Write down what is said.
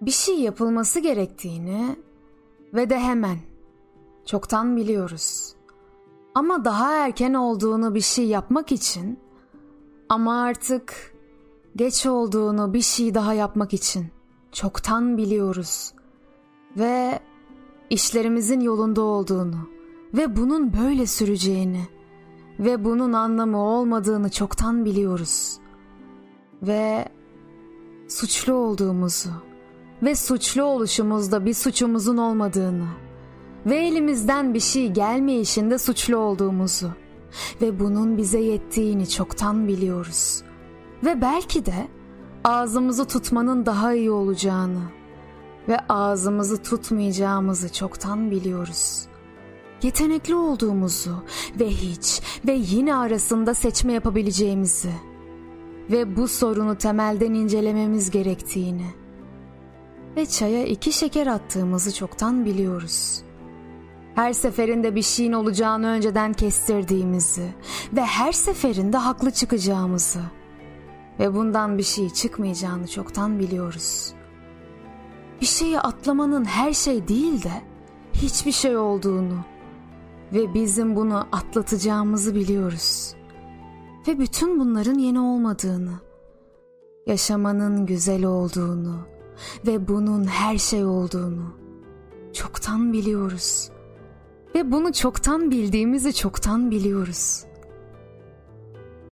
bir şey yapılması gerektiğini ve de hemen çoktan biliyoruz. Ama daha erken olduğunu bir şey yapmak için ama artık geç olduğunu bir şey daha yapmak için çoktan biliyoruz. Ve işlerimizin yolunda olduğunu ve bunun böyle süreceğini ve bunun anlamı olmadığını çoktan biliyoruz. Ve suçlu olduğumuzu ve suçlu oluşumuzda bir suçumuzun olmadığını ve elimizden bir şey gelmeyişinde suçlu olduğumuzu ve bunun bize yettiğini çoktan biliyoruz. Ve belki de ağzımızı tutmanın daha iyi olacağını ve ağzımızı tutmayacağımızı çoktan biliyoruz. Yetenekli olduğumuzu ve hiç ve yine arasında seçme yapabileceğimizi ve bu sorunu temelden incelememiz gerektiğini ve çaya iki şeker attığımızı çoktan biliyoruz. Her seferinde bir şeyin olacağını önceden kestirdiğimizi ve her seferinde haklı çıkacağımızı ve bundan bir şey çıkmayacağını çoktan biliyoruz. Bir şeyi atlamanın her şey değil de hiçbir şey olduğunu ve bizim bunu atlatacağımızı biliyoruz. Ve bütün bunların yeni olmadığını, yaşamanın güzel olduğunu ve bunun her şey olduğunu çoktan biliyoruz. Ve bunu çoktan bildiğimizi çoktan biliyoruz.''